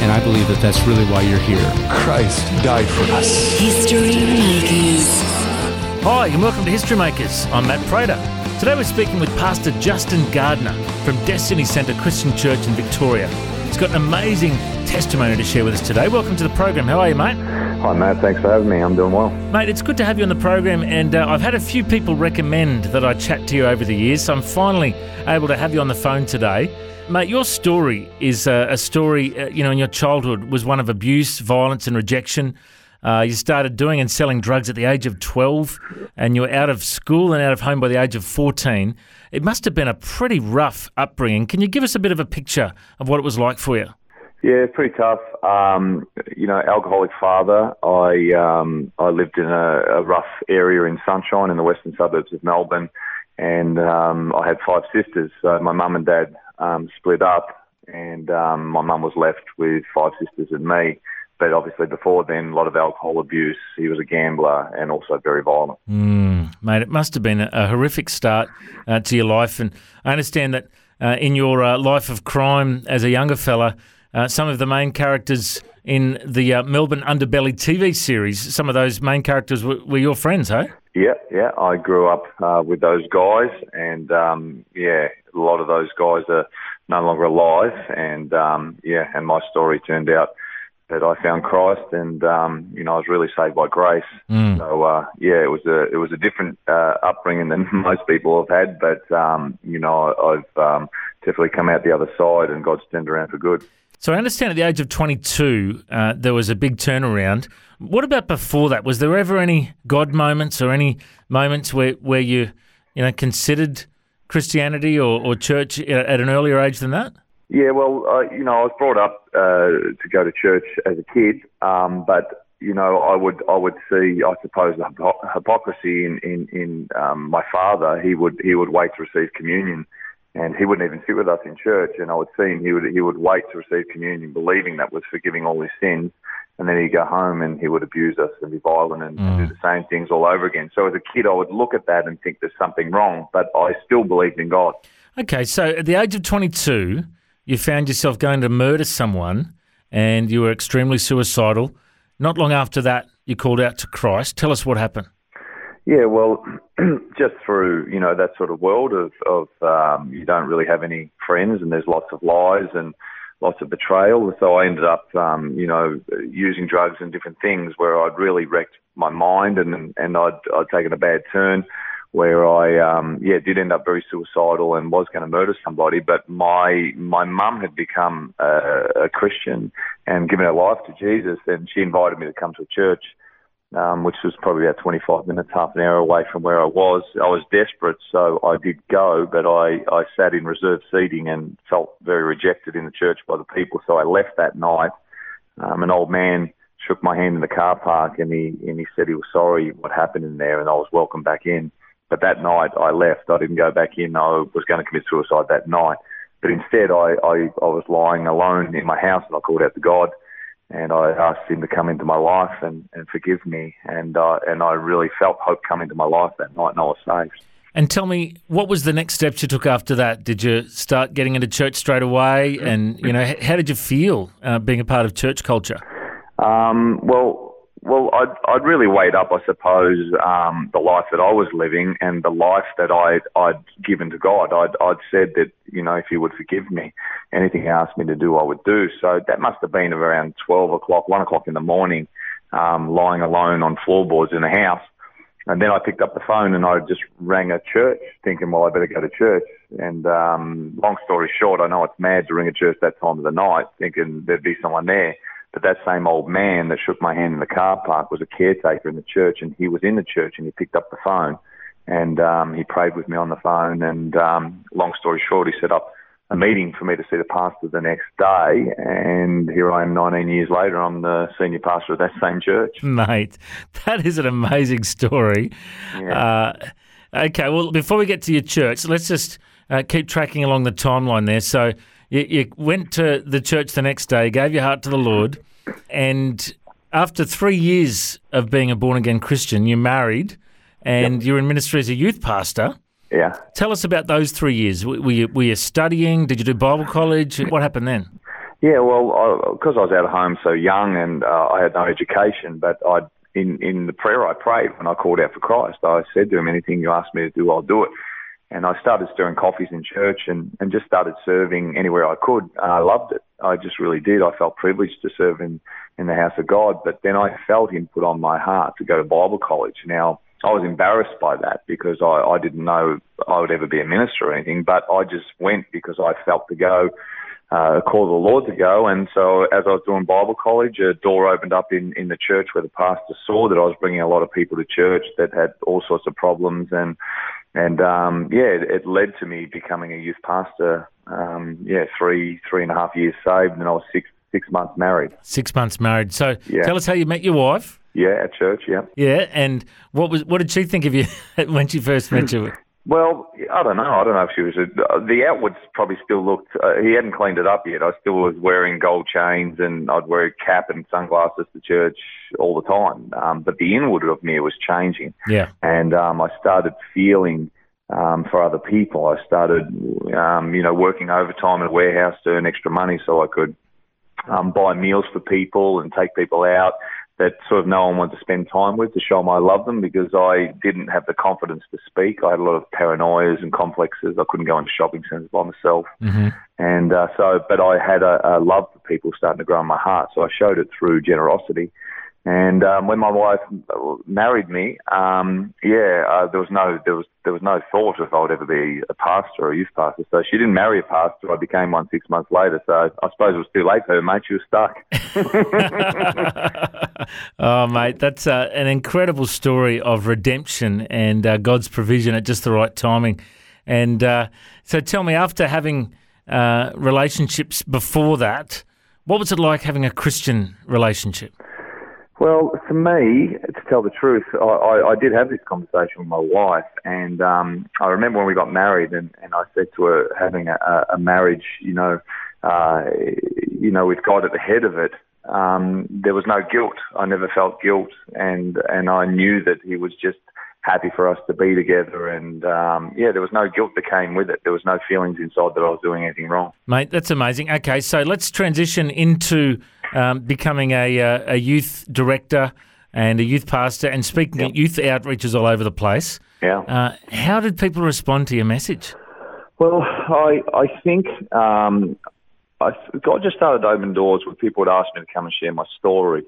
And I believe that that's really why you're here. Christ died for us. History Makers. Hi, and welcome to History Makers. I'm Matt Prater. Today we're speaking with Pastor Justin Gardner from Destiny Centre Christian Church in Victoria. He's got an amazing testimony to share with us today. Welcome to the program. How are you, mate? Hi, Matt. Thanks for having me. I'm doing well. Mate, it's good to have you on the program, and uh, I've had a few people recommend that I chat to you over the years, so I'm finally able to have you on the phone today. Mate, your story is uh, a story, uh, you know, in your childhood was one of abuse, violence, and rejection. Uh, you started doing and selling drugs at the age of 12, and you were out of school and out of home by the age of 14. It must have been a pretty rough upbringing. Can you give us a bit of a picture of what it was like for you? Yeah, pretty tough. Um, you know, alcoholic father. I um, I lived in a, a rough area in Sunshine in the western suburbs of Melbourne, and um, I had five sisters. So my mum and dad um, split up, and um, my mum was left with five sisters and me. But obviously, before then, a lot of alcohol abuse. He was a gambler and also very violent. Mm, mate, it must have been a, horrific start uh, to your life. And I understand that uh, in your uh, life of crime as a younger fella, uh, some of the main characters in the uh, Melbourne Underbelly TV series, some of those main characters were, were your friends, hey? Yeah, yeah. I grew up uh, with those guys, and um, yeah, a lot of those guys are no longer alive. And um, yeah, and my story turned out that I found Christ, and um, you know, I was really saved by grace. Mm. So uh, yeah, it was a it was a different uh, upbringing than most people have had, but um, you know, I've um, definitely come out the other side, and God's turned around for good. So I understand at the age of 22, uh, there was a big turnaround. What about before that? Was there ever any God moments or any moments where, where you, you know, considered Christianity or, or church at an earlier age than that? Yeah, well, you know, I was brought up uh, to go to church as a kid, um, but you know, I would I would see, I suppose, the hypocrisy in in, in um, my father. He would he would wait to receive communion, and he wouldn't even sit with us in church. And I would see him; he would he would wait to receive communion, believing that was forgiving all his sins. And then he'd go home and he would abuse us and be violent and, and do the same things all over again. So as a kid, I would look at that and think there's something wrong, but I still believed in God. Okay, so at the age of 22, you found yourself going to murder someone and you were extremely suicidal. Not long after that, you called out to Christ. Tell us what happened. Yeah, well, just through you know that sort of world of of um, you don't really have any friends, and there's lots of lies and lots of betrayal. So I ended up um, you know using drugs and different things where I'd really wrecked my mind, and and I'd I'd taken a bad turn where I um, yeah did end up very suicidal and was going to murder somebody. But my my mum had become a, a Christian and given her life to Jesus, and she invited me to come to a church um, which was probably about 25 minutes, half an hour away from where I was. I was desperate, so I did go, but I, I sat in reserved seating and felt very rejected in the church by the people, so I left that night. Um, an old man shook my hand in the car park and he, and he said he was sorry what happened in there and I was welcome back in. But that night I left. I didn't go back in. I was going to commit suicide that night. But instead I, I, I was lying alone in my house and I called out to God and I asked him to come into my life and, and forgive me. And uh, and I really felt hope come into my life that night, and I was saved. And tell me, what was the next steps you took after that? Did you start getting into church straight away? And you know, how did you feel uh, being a part of church culture? Um, well, well, I'd, I'd really weighed up, I suppose, um, the life that I was living and the life that I'd, I'd given to God. I'd, I'd said that, you know, if He would forgive me, anything He asked me to do, I would do. So that must have been around 12 o'clock, 1 o'clock in the morning, um, lying alone on floorboards in the house. And then I picked up the phone and I just rang a church thinking, well, I better go to church. And um, long story short, I know it's mad to ring a church that time of the night thinking there'd be someone there. But that same old man that shook my hand in the car park was a caretaker in the church, and he was in the church, and he picked up the phone, and um, he prayed with me on the phone. And um, long story short, he set up a meeting for me to see the pastor the next day, and here I am 19 years later. I'm the senior pastor of that same church. Mate, that is an amazing story. Uh, okay, well, before we get to your church, let's just uh, keep tracking along the timeline there. So you, you went to the church the next day, gave your heart to the Lord, and after three years of being a born again Christian, you married and you're in ministry as a youth pastor. Yeah. Tell us about those three years. Were you, were you studying? Did you do Bible college? What happened then? Yeah, well, because I, was out of home so young and uh, I had no education, but I in in the prayer I prayed when I called out for Christ, I said to him, "Anything you ask me to do, I'll do it." And I started stirring coffees in church and and just started serving anywhere I could. I loved it. I just really did. I felt privileged to serve in in the house of God. But then I felt Him put on my heart to go to Bible college. Now I was embarrassed by that because I, I didn't know I would ever be a minister or anything, but I just went because I felt to go, uh, call the Lord to go. And so as I was doing Bible college, a door opened up in, in the church where the pastor saw that I was bringing a lot of people to church that had all sorts of problems. And, and, um, yeah, it, it led to me becoming a youth pastor. Um, yeah, three, three and a half years saved and I was six, six months married. Six months married. So Yeah. tell us how you met your wife. Yeah, at church, yeah. Yeah, and what was what did she think of you when she first met you? Well, I don't know. I don't know if she was. A, the outwards probably still looked. Uh, he hadn't cleaned it up yet. I still was wearing gold chains, and I'd wear a cap and sunglasses to church all the time. Um, but the inward of me was changing, Yeah, and um, I started feeling um, for other people. I started, um, you know, working overtime in a warehouse to earn extra money so I could um, buy meals for people and take people out that sort of no one wanted to spend time with to show them I love them because I didn't have the confidence to speak. I had a lot of paranoias and complexes. I couldn't go into shopping centres by myself. hmm And uh, so, but I had a, a love for people starting to grow in my heart. So I showed it through generosity. And um, when my wife married me, um, yeah, uh, there was no there was there was no thought if I would ever be a pastor or a youth pastor. So she didn't marry a pastor. I became one six months later. So I suppose it was too late for her, mate. She was stuck. oh, mate, that's uh, an incredible story of redemption and uh, God's provision at just the right timing. And uh, so, tell me, after having uh, relationships before that, what was it like having a Christian relationship? Well, for me, to tell the truth, I, I, I did have this conversation with my wife, and um, I remember when we got married, and, and I said to her, having a, a marriage, you know, uh, you know, with God at the head of it, um, there was no guilt. I never felt guilt, and and I knew that He was just happy for us to be together, and um, yeah, there was no guilt that came with it. There was no feelings inside that I was doing anything wrong. Mate, that's amazing. Okay, so let's transition into um, becoming a, uh, a youth director and a youth pastor and speaking at youth outreaches all over the place. Yeah. Uh, how did people respond to your message? Well, I I think um, I, God just started to open doors where people would ask me to come and share my story.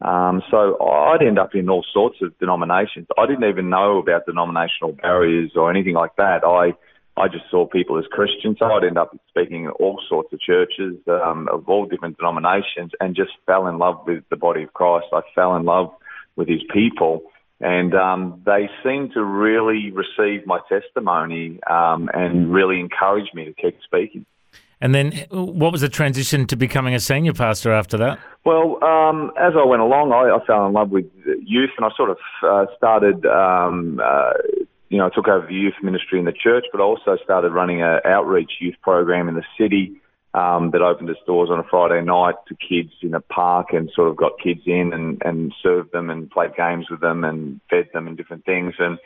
Um, so I'd end up in all sorts of denominations. I didn't even know about denominational barriers or anything like that. I I just saw people as Christians. So I'd end up speaking at all sorts of churches um, of all different denominations and just fell in love with the body of Christ. I fell in love with his people. And um, they seemed to really receive my testimony um, and really encourage me to keep speaking. And then what was the transition to becoming a senior pastor after that? Well, um, as I went along, I, I fell in love with youth, and I sort of uh, started, um, uh, you know, I took over the youth ministry in the church, but also started running an outreach youth program in the city um, that opened its doors on a Friday night to kids in a park, and sort of got kids in and, and served them and played games with them and fed them and different things. And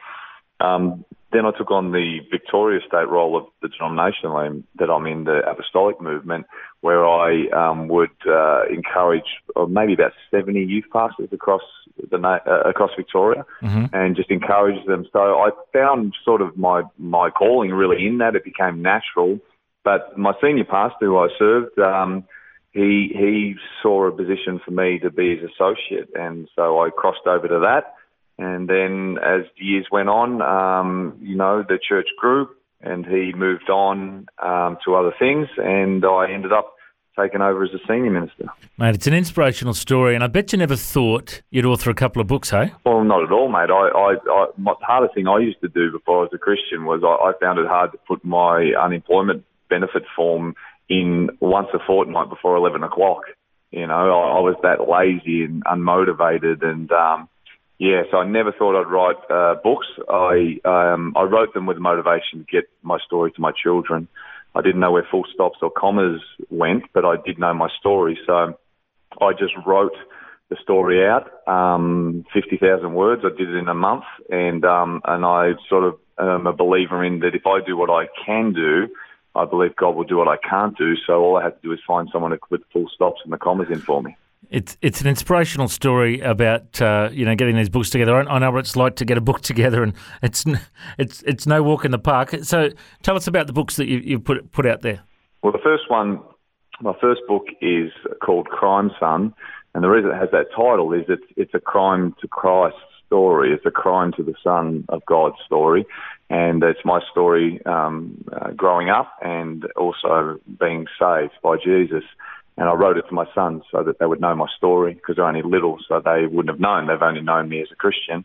um, then I took on the Victoria State role of the denomination that I'm- in, the Apostolic Movement, where I um, would uh, encourage uh, maybe about 70 youth pastors across the na- uh, across Victoria, and just encourage them. So I found sort of my my calling really in that. It became natural. But my senior pastor, who I served, um, he he saw a position for me to be his associate, and so I crossed over to that. And then as the years went on, um, you know, the church grew and he moved on um, to other things and I ended up taking over as a senior minister. Mate, it's an inspirational story, and I bet you never thought you'd author a couple of books, hey? Well, not at all, mate. I, I, I my, the hardest thing I used to do before I was a Christian was I, I found it hard to put my unemployment benefit form in once a fortnight before 11 o'clock. You know, I, I was that lazy and unmotivated and, um, yeah, so I never thought I'd write uh, books. I um, I wrote them with motivation to get my story to my children. I didn't know where full stops or commas went, but I did know my story. So I just wrote the story out, um, 50,000 words. I did it in a month. And, um, and I sort of am a believer in that if I do what I can do, I believe God will do what I can't do. So all I have to do is find someone to put full stops and the commas in for me. It's it's an inspirational story about uh, you know getting these books together. I, I, know what it's like to get a book together, and it's it's it's no walk in the park. So tell us about the books that you you put put out there. Well, the first one, my first book is called Crime Son, and the reason it has that title is it's it's a crime to Christ story. It's a crime to the Son of God story, and it's my story um, uh, growing up and also being saved by Jesus. And I wrote it for my sons so that they would know my story because they're only little, so they wouldn't have known. They've only known me as a Christian.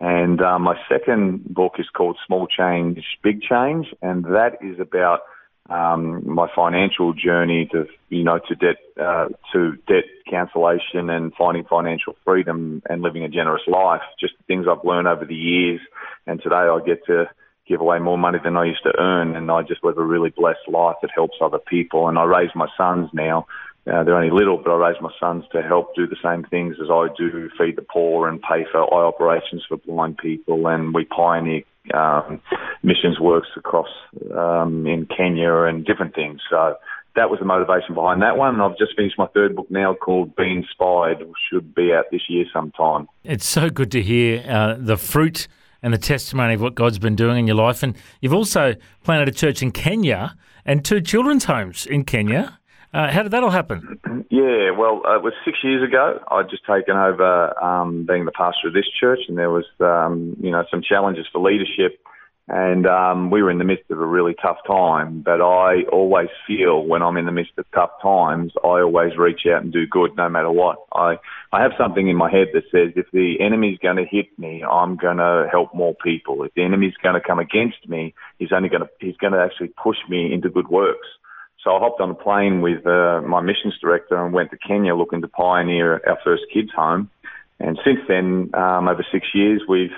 And um, my second book is called Small Change, Big Change, and that is about um, my financial journey to, you know, to debt, uh, to debt cancellation and finding financial freedom and living a generous life. Just things I've learned over the years. And today I get to give away more money than I used to earn, and I just live a really blessed life that helps other people. And I raise my sons now. Uh, they're only little, but I raise my sons to help do the same things as I do, feed the poor and pay for eye operations for blind people. And we pioneer um, missions works across um, in Kenya and different things. So that was the motivation behind that one. I've just finished my third book now called Be Inspired, which should be out this year sometime. It's so good to hear uh, the fruit and the testimony of what God's been doing in your life. And you've also planted a church in Kenya and two children's homes in Kenya. Uh, how did that all happen? Yeah, well, it was six years ago. I'd just taken over um, being the pastor of this church, and there was, um, you know, some challenges for leadership and um, we were in the midst of a really tough time. But I always feel when I'm in the midst of tough times, I always reach out and do good no matter what. I I have something in my head that says if the enemy's going to hit me, I'm going to help more people. If the enemy's going to come against me, he's only going to he's going to actually push me into good works. So I hopped on a plane with uh, my missions director and went to Kenya looking to pioneer our first kids home. And since then, um, over six years, we've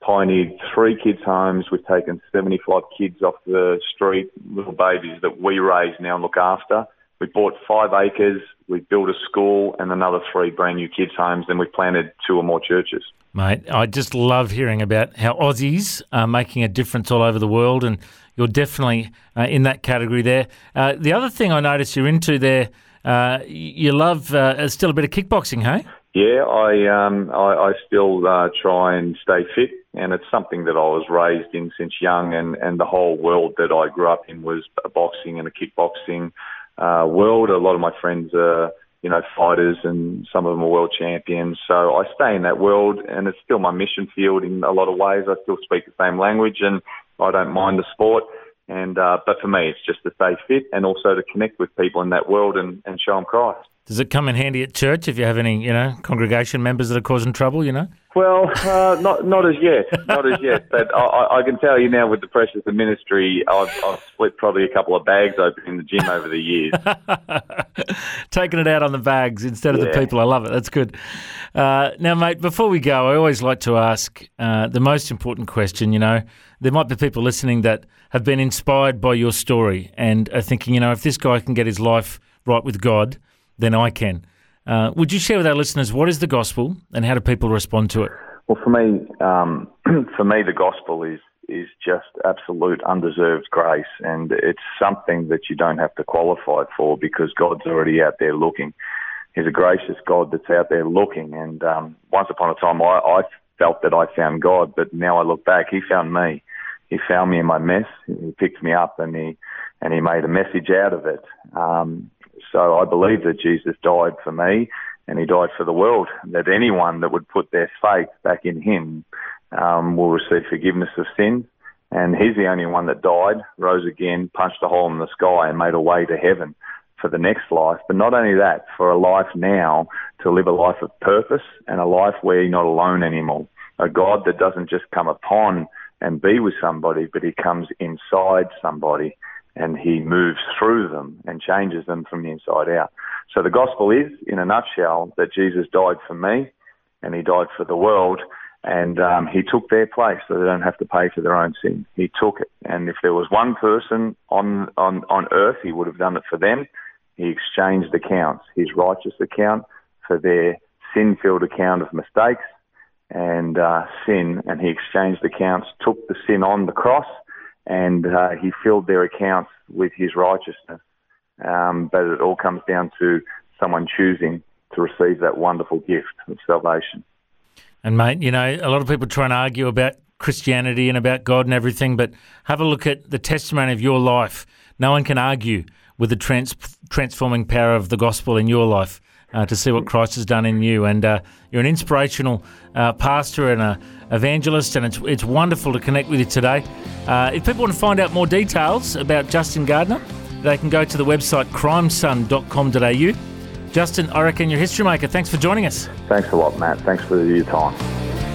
pioneered three kids' homes. We've taken 75 kids off the street, little babies that we raise now and look after. We bought five acres, we built a school and another three brand new kids' homes, and we've planted two or more churches. Mate, I just love hearing about how Aussies are making a difference all over the world, and you're definitely uh, in that category there. Uh, the other thing I notice you're into there, uh, you love uh, still a bit of kickboxing, hey? Yeah, I um, I, I still uh, try and stay fit and it's something that I was raised in since young, and and the whole world that I grew up in was a boxing and a kickboxing uh, world. A lot of my friends are you know fighters, and some of them are world champions. So I stay in that world, and it's still my mission field in a lot of ways. I still speak the same language, and I don't mind the sport. And uh, but for me, it's just to stay fit and also to connect with people in that world and, and show them Christ. Does it come in handy at church if you have any, you know, congregation members that are causing trouble? You know. Well, uh, not not as yet, not as yet. But I, I can tell you now, with the pressures of ministry, I've, I've split probably a couple of bags open in the gym over the years. Taking it out on the bags instead of yeah. the people. I love it. That's good. Uh, now, mate, before we go, I always like to ask uh, the most important question. You know, there might be people listening that have been inspired by your story and are thinking, you know, if this guy can get his life right with God, then I can. Uh, would you share with our listeners what is the gospel and how do people respond to it? Well, for me, um, for me, the gospel is is just absolute undeserved grace, and it's something that you don't have to qualify for because God's already out there looking. He's a gracious God that's out there looking, and um, once upon a time, I, I felt that I found God, but now I look back, He found me. He found me in my mess. He picked me up, and He and He made a message out of it. Um, so I believe that Jesus died for me and he died for the world, that anyone that would put their faith back in him um, will receive forgiveness of sin. And he's the only one that died, rose again, punched a hole in the sky and made a way to heaven for the next life. But not only that, for a life now to live a life of purpose and a life where you're not alone anymore. A God that doesn't just come upon and be with somebody, but he comes inside somebody and he moves through them and changes them from the inside out. So the gospel is, in a nutshell, that Jesus died for me and he died for the world and um, he took their place so they don't have to pay for their own sin. He took it. And if there was one person on, on, on earth, he would have done it for them. He exchanged accounts, his righteous account for their sin-filled account of mistakes and uh, sin, and he exchanged accounts, took the sin on the cross, and uh, he filled their accounts with his righteousness. Um, but it all comes down to someone choosing to receive that wonderful gift of salvation. And mate, you know, a lot of people try and argue about Christianity and about God and everything, but have a look at the testimony of your life. No one can argue with the trans- transforming power of the gospel in your life. Uh, to see what Christ has done in you, and uh, you're an inspirational uh, pastor and an evangelist, and it's it's wonderful to connect with you today. Uh, if people want to find out more details about Justin Gardner, they can go to the website crimesun.com.au. Justin, I reckon you're history maker. Thanks for joining us. Thanks a lot, Matt. Thanks for your time.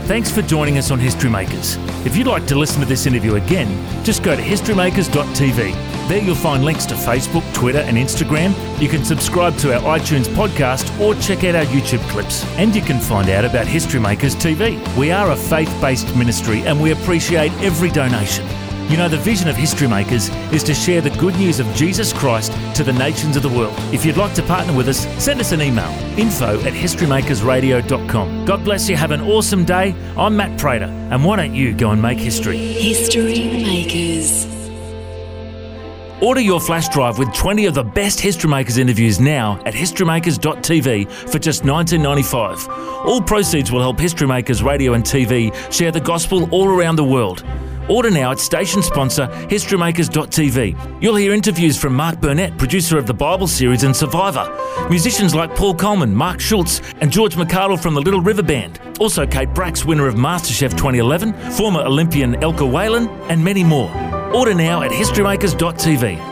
Thanks for joining us on History Makers. If you'd like to listen to this interview again, just go to historymakers.tv. There you'll find links to Facebook, Twitter, and Instagram. You can subscribe to our iTunes podcast or check out our YouTube clips. And you can find out about History Makers TV. We are a faith based ministry and we appreciate every donation. You know, the vision of History Makers is to share the good news of Jesus Christ to the nations of the world. If you'd like to partner with us, send us an email info at historymakersradio.com. God bless you. Have an awesome day. I'm Matt Prater, and why don't you go and make history? History Makers. Order your flash drive with 20 of the best History Makers interviews now at historymakers.tv for just $19.95. All proceeds will help History Makers Radio and TV share the gospel all around the world. Order now at station sponsor historymakers.tv. You'll hear interviews from Mark Burnett, producer of the Bible series and Survivor, musicians like Paul Colman, Mark Schultz, and George McArdle from the Little River Band, also Kate Bracks, winner of MasterChef 2011, former Olympian Elka Whalan, and many more. Order now at historymakers.tv.